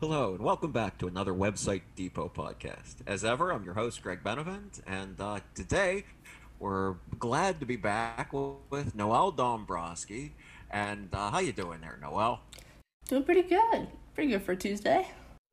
Hello, and welcome back to another Website Depot podcast. As ever, I'm your host, Greg Benevent, and uh, today we're glad to be back with Noël Dombroski. And uh, how you doing there, Noël? Doing pretty good. Pretty good for Tuesday.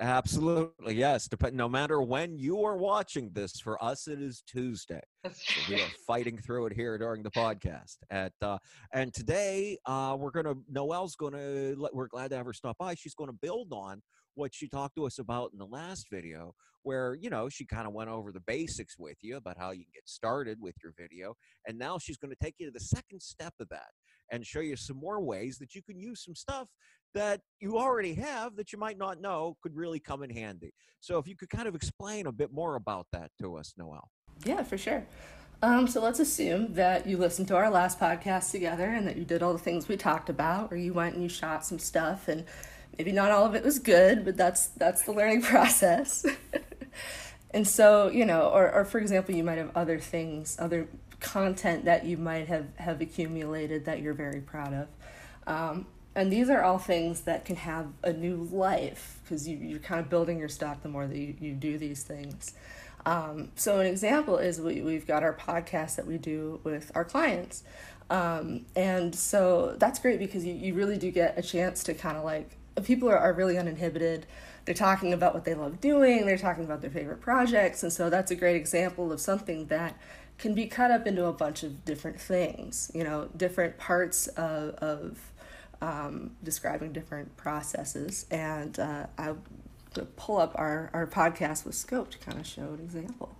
Absolutely, yes. Dep- no matter when you are watching this, for us it is Tuesday. So we are fighting through it here during the podcast. At uh, and today uh, we're gonna Noël's gonna we're glad to have her stop by. She's gonna build on what she talked to us about in the last video, where you know she kind of went over the basics with you about how you can get started with your video, and now she's going to take you to the second step of that and show you some more ways that you can use some stuff that you already have that you might not know could really come in handy. So if you could kind of explain a bit more about that to us, Noël. Yeah, for sure. Um, so let's assume that you listened to our last podcast together and that you did all the things we talked about, or you went and you shot some stuff, and maybe not all of it was good, but that's that's the learning process. and so you know, or or for example, you might have other things, other content that you might have have accumulated that you're very proud of. Um, and these are all things that can have a new life because you, you're kind of building your stock the more that you, you do these things. Um, so, an example is we, we've got our podcast that we do with our clients. Um, and so that's great because you, you really do get a chance to kind of like, people are, are really uninhibited. They're talking about what they love doing, they're talking about their favorite projects. And so that's a great example of something that can be cut up into a bunch of different things, you know, different parts of, of um, describing different processes. And uh, I pull up our, our podcast with Scope to kind of show an example.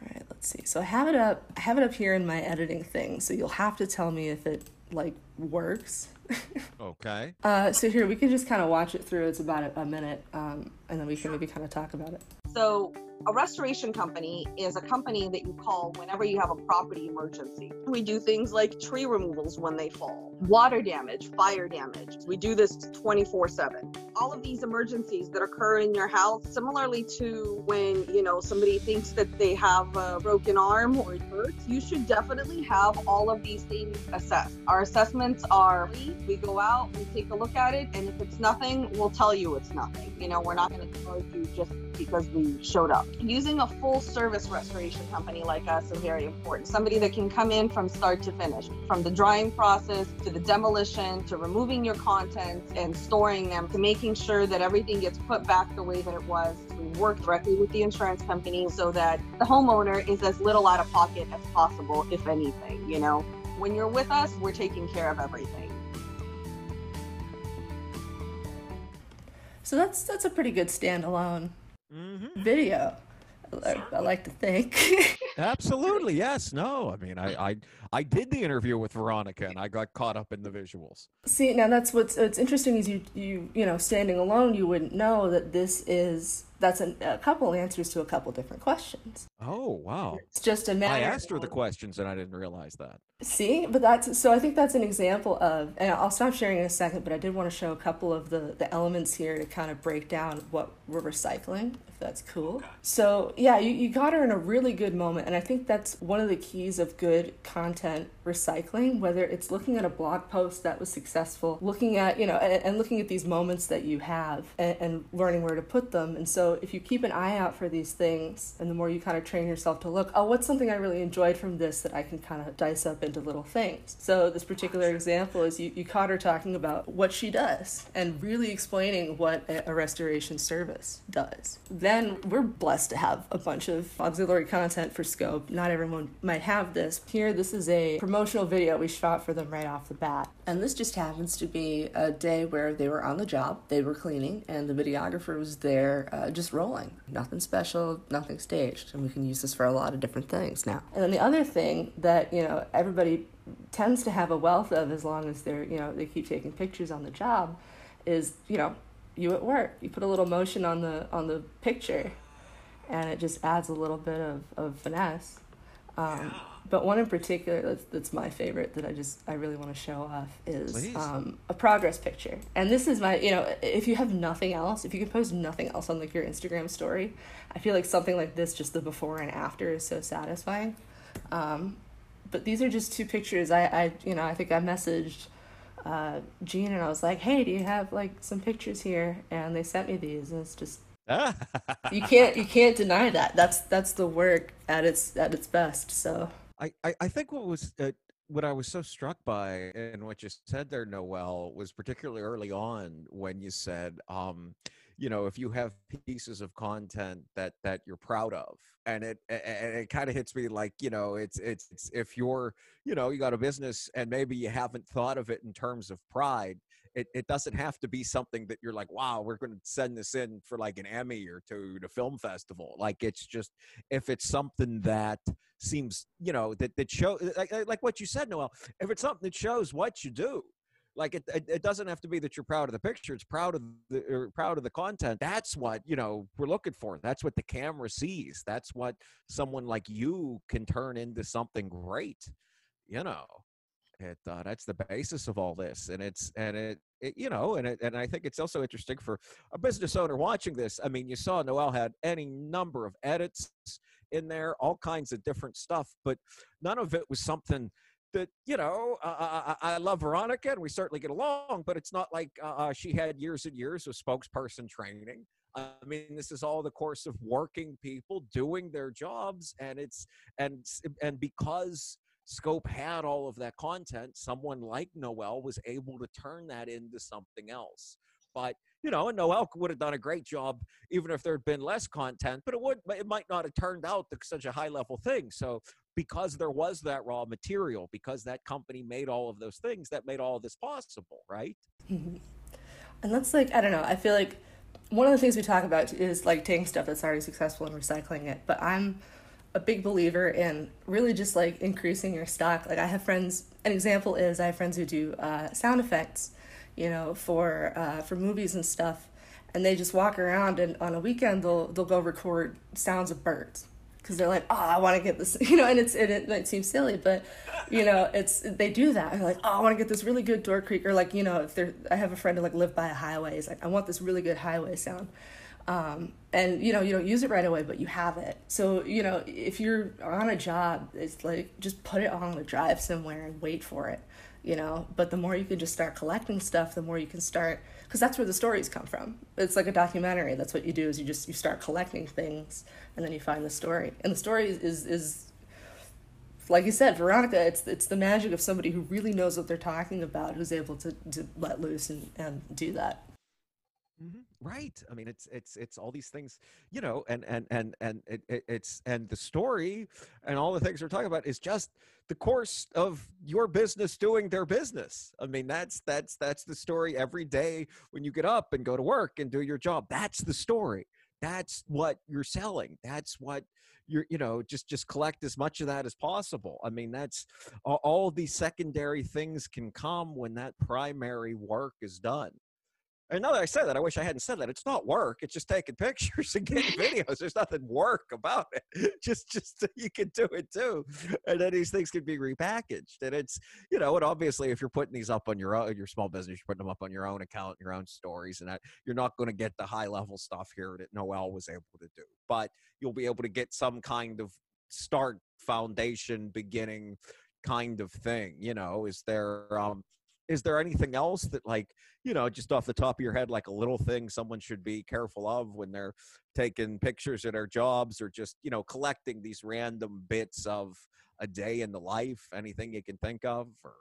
All right, let's see. So I have it up. I have it up here in my editing thing. So you'll have to tell me if it like works. okay. Uh, so here we can just kind of watch it through. It's about a, a minute, um, and then we can maybe kind of talk about it. So a restoration company is a company that you call whenever you have a property emergency. We do things like tree removals when they fall, water damage, fire damage. We do this 24 7. All of these emergencies that occur in your house, similarly to when, you know, somebody thinks that they have a broken arm or it hurts, you should definitely have all of these things assessed. Our assessments are. We go out, we take a look at it, and if it's nothing, we'll tell you it's nothing. You know, we're not going to charge you just because we showed up using a full service restoration company like us is very important. Somebody that can come in from start to finish, from the drying process to the demolition to removing your contents and storing them to making sure that everything gets put back the way that it was. We work directly with the insurance company so that the homeowner is as little out of pocket as possible, if anything, you know. When you're with us, we're taking care of everything. So that's that's a pretty good standalone mm-hmm. video. I, I like to think. Absolutely, yes. No, I mean, I, I I did the interview with Veronica, and I got caught up in the visuals. See, now that's what's what's interesting is you you you know standing alone, you wouldn't know that this is that's a, a couple answers to a couple different questions. Oh wow! It's just a matter. I asked her the questions, and I didn't realize that. See, but that's so. I think that's an example of, and I'll stop sharing in a second. But I did want to show a couple of the the elements here to kind of break down what we're recycling, if that's cool. Okay. So yeah, you you got her in a really good moment, and I think that's one of the keys of good content recycling. Whether it's looking at a blog post that was successful, looking at you know, and, and looking at these moments that you have, and, and learning where to put them, and so if you keep an eye out for these things, and the more you kind of train yourself to look, oh, what's something I really enjoyed from this that I can kind of dice up into little things. So this particular example is you, you caught her talking about what she does and really explaining what a, a restoration service does. Then we're blessed to have a bunch of auxiliary content for Scope. Not everyone might have this. Here, this is a promotional video we shot for them right off the bat. And this just happens to be a day where they were on the job, they were cleaning, and the videographer was there uh, just rolling. Nothing special, nothing staged. And we can use this for a lot of different things now. And then the other thing that, you know, everybody tends to have a wealth of as long as they're, you know, they keep taking pictures on the job is, you know, you at work. You put a little motion on the on the picture and it just adds a little bit of, of finesse. Um, but one in particular that's, that's my favorite that I just I really want to show off is um, a progress picture. And this is my you know if you have nothing else, if you can post nothing else on like your Instagram story, I feel like something like this, just the before and after, is so satisfying. Um, but these are just two pictures. I, I you know, I think I messaged uh, Gene and I was like, "Hey, do you have like some pictures here?" And they sent me these, and it's just you can't you can't deny that. That's that's the work at its at its best. So I I, think what was uh, what I was so struck by and what you said there, Noël, was particularly early on when you said, um, you know, if you have pieces of content that that you're proud of, and it and it kind of hits me like, you know, it's, it's it's if you're, you know, you got a business and maybe you haven't thought of it in terms of pride, it, it doesn't have to be something that you're like, wow, we're going to send this in for like an Emmy or to film festival. Like it's just if it's something that seems, you know, that that show uh, like, like what you said, Noël. If it's something that shows what you do, like it, it, it, doesn't have to be that you're proud of the picture it's proud of the proud of the content that's what you know we're looking for that's what the camera sees that's what someone like you can turn into something great you know it uh, that's the basis of all this and it's and it, it you know and it, and i think it's also interesting for a business owner watching this i mean you saw noël had any number of edits in there all kinds of different stuff but none of it was something that you know uh, I, I, love veronica and we certainly get along but it's not like uh, uh, she had years and years of spokesperson training. I mean this is all the course of working people doing their jobs and it's and and because Scope had all of that content. Someone like Noël was able to turn that into something else. But you know, and Noël would have done a great job even if there had been less content. But it would, it might not have turned out to such a high level thing. So because there was that raw material, because that company made all of those things, that made all this possible, right? Mm-hmm. And that's like I don't know. I feel like one of the things we talk about is like taking stuff that's already successful and recycling it. But I'm a big believer in really just like increasing your stock. Like I have friends. An example is I have friends who do uh, sound effects, you know, for uh, for movies and stuff, and they just walk around and on a weekend they'll they'll go record sounds of birds because they're like, oh, I want to get this, you know, and it's it, it might seem silly, but you know, it's they do that. They're like, oh, I want to get this really good door creak, or like you know, if they're I have a friend who like live by a highway. He's like, I want this really good highway sound. Um, and you know you don't use it right away but you have it. So you know if you're on a job it's like just put it on the drive somewhere and wait for it you know? But the more you can just start collecting stuff the more you can start because that's where the stories come from. It's like a documentary. That's what you do is you just you start collecting things and then you find the story. And the story is is like you said veronica it's it's the magic of somebody who really knows what they're talking about who's able to, to let loose and, and do that Mm-hmm. Right. I mean, it's it's it's all these things, you know, and and and and it, it, it's and the story and all the things we're talking about is just the course of your business doing their business. I mean, that's that's that's the story every day when you get up and go to work and do your job. That's the story. That's what you're selling. That's what you're you know just just collect as much of that as possible i mean that's all, all these secondary things can come when that primary work is done and now that I said that, I wish I hadn't said that. It's not work. It's just taking pictures and getting videos. There's nothing work about it. Just, just you can do it too, and then these things can be repackaged. And it's, you know, and obviously, if you're putting these up on your own, your small business, you're putting them up on your own account, your own stories, and that you're not going to get the high level stuff here that Noël was able to do. But you'll be able to get some kind of start foundation, beginning kind of thing. You know, is there um is there anything else that like you know just off the top of your head like a little thing someone should be careful of when they're taking pictures at their jobs or just you know collecting these random bits of a day in the life? Anything you can think of or?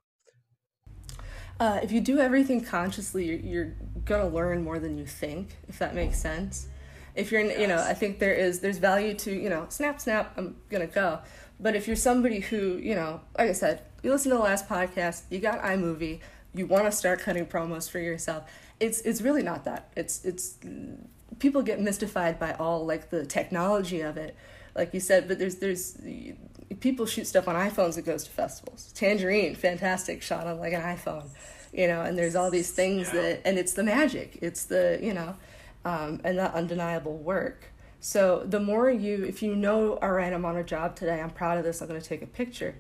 Uh, if you do everything consciously you're, you're gonna learn more than you think if that makes sense. If you're yes. you know i think there is there's value to you know snap snap i'm gonna go. But if you're somebody who you know like i said you listen to the last podcast you got imovie you want to start cutting promos for yourself. It's it's really not that. It's it's people get mystified by all like the technology of it like you said but there's there's people shoot stuff on iPhones that goes to festivals. Tangerine fantastic shot on like an iPhone you know and there's all these things yeah. that and it's the magic. It's the you know um, and that undeniable work. So the more you if you know all right I'm on a job today I'm proud of this I'm going to take a picture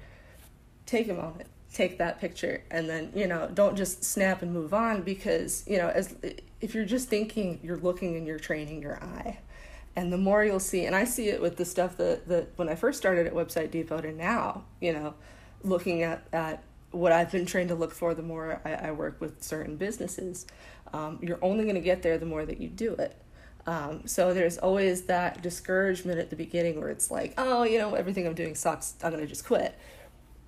take a moment take that picture and then you know don't just snap and move on because you know as if you're just thinking you're looking and you're training your eye and the more you'll see and i see it with the stuff that, that when i first started at website depot to now you know looking at, at what I've been trained to look for the more I, I work with certain businesses. Um, you're only going to get there the more that you do it. Um, so there's always that discouragement at the beginning where it's like, oh, you know, everything I'm doing sucks. I'm going to just quit.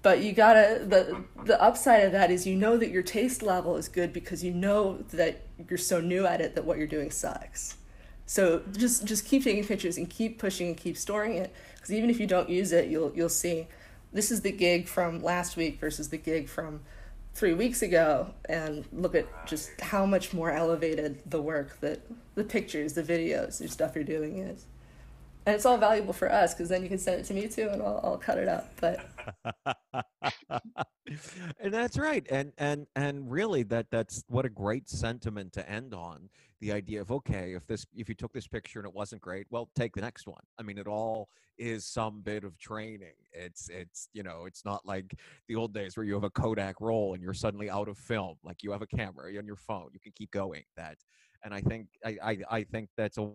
But you gotta the the upside of that is you know that your taste level is good because you know that you're so new at it that what you're doing sucks. So just just keep taking pictures and keep pushing and keep storing it because even if you don't use it, you'll you'll see this is the gig from last week versus the gig from three weeks ago and look at just how much more elevated the work that the pictures the videos the stuff you're doing is and it's all valuable for us because then you can send it to me too and I'll, I'll cut it up but and that's right and and and really that that's what a great sentiment to end on the idea of okay if this if you took this picture and it wasn't great well take the next one. I mean it all is some bit of training. It's it's you know it's not like the old days where you have a kodak roll and you're suddenly out of film like you have a camera on your phone you can keep going that and i think i i, I think that's a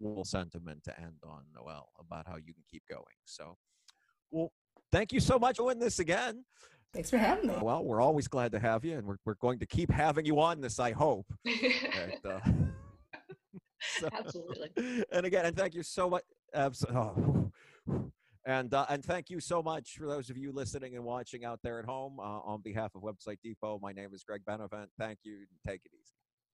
little sentiment to end on noël about how you can keep going so well thank you so much for doing this again Thanks for having me. Well, we're always glad to have you, and we're, we're going to keep having you on this, I hope. and, uh, so, Absolutely. And again, and thank you so much. Oh, and uh, and thank you so much for those of you listening and watching out there at home. Uh, on behalf of Website Depot, my name is Greg Benevent. Thank you. Take it easy.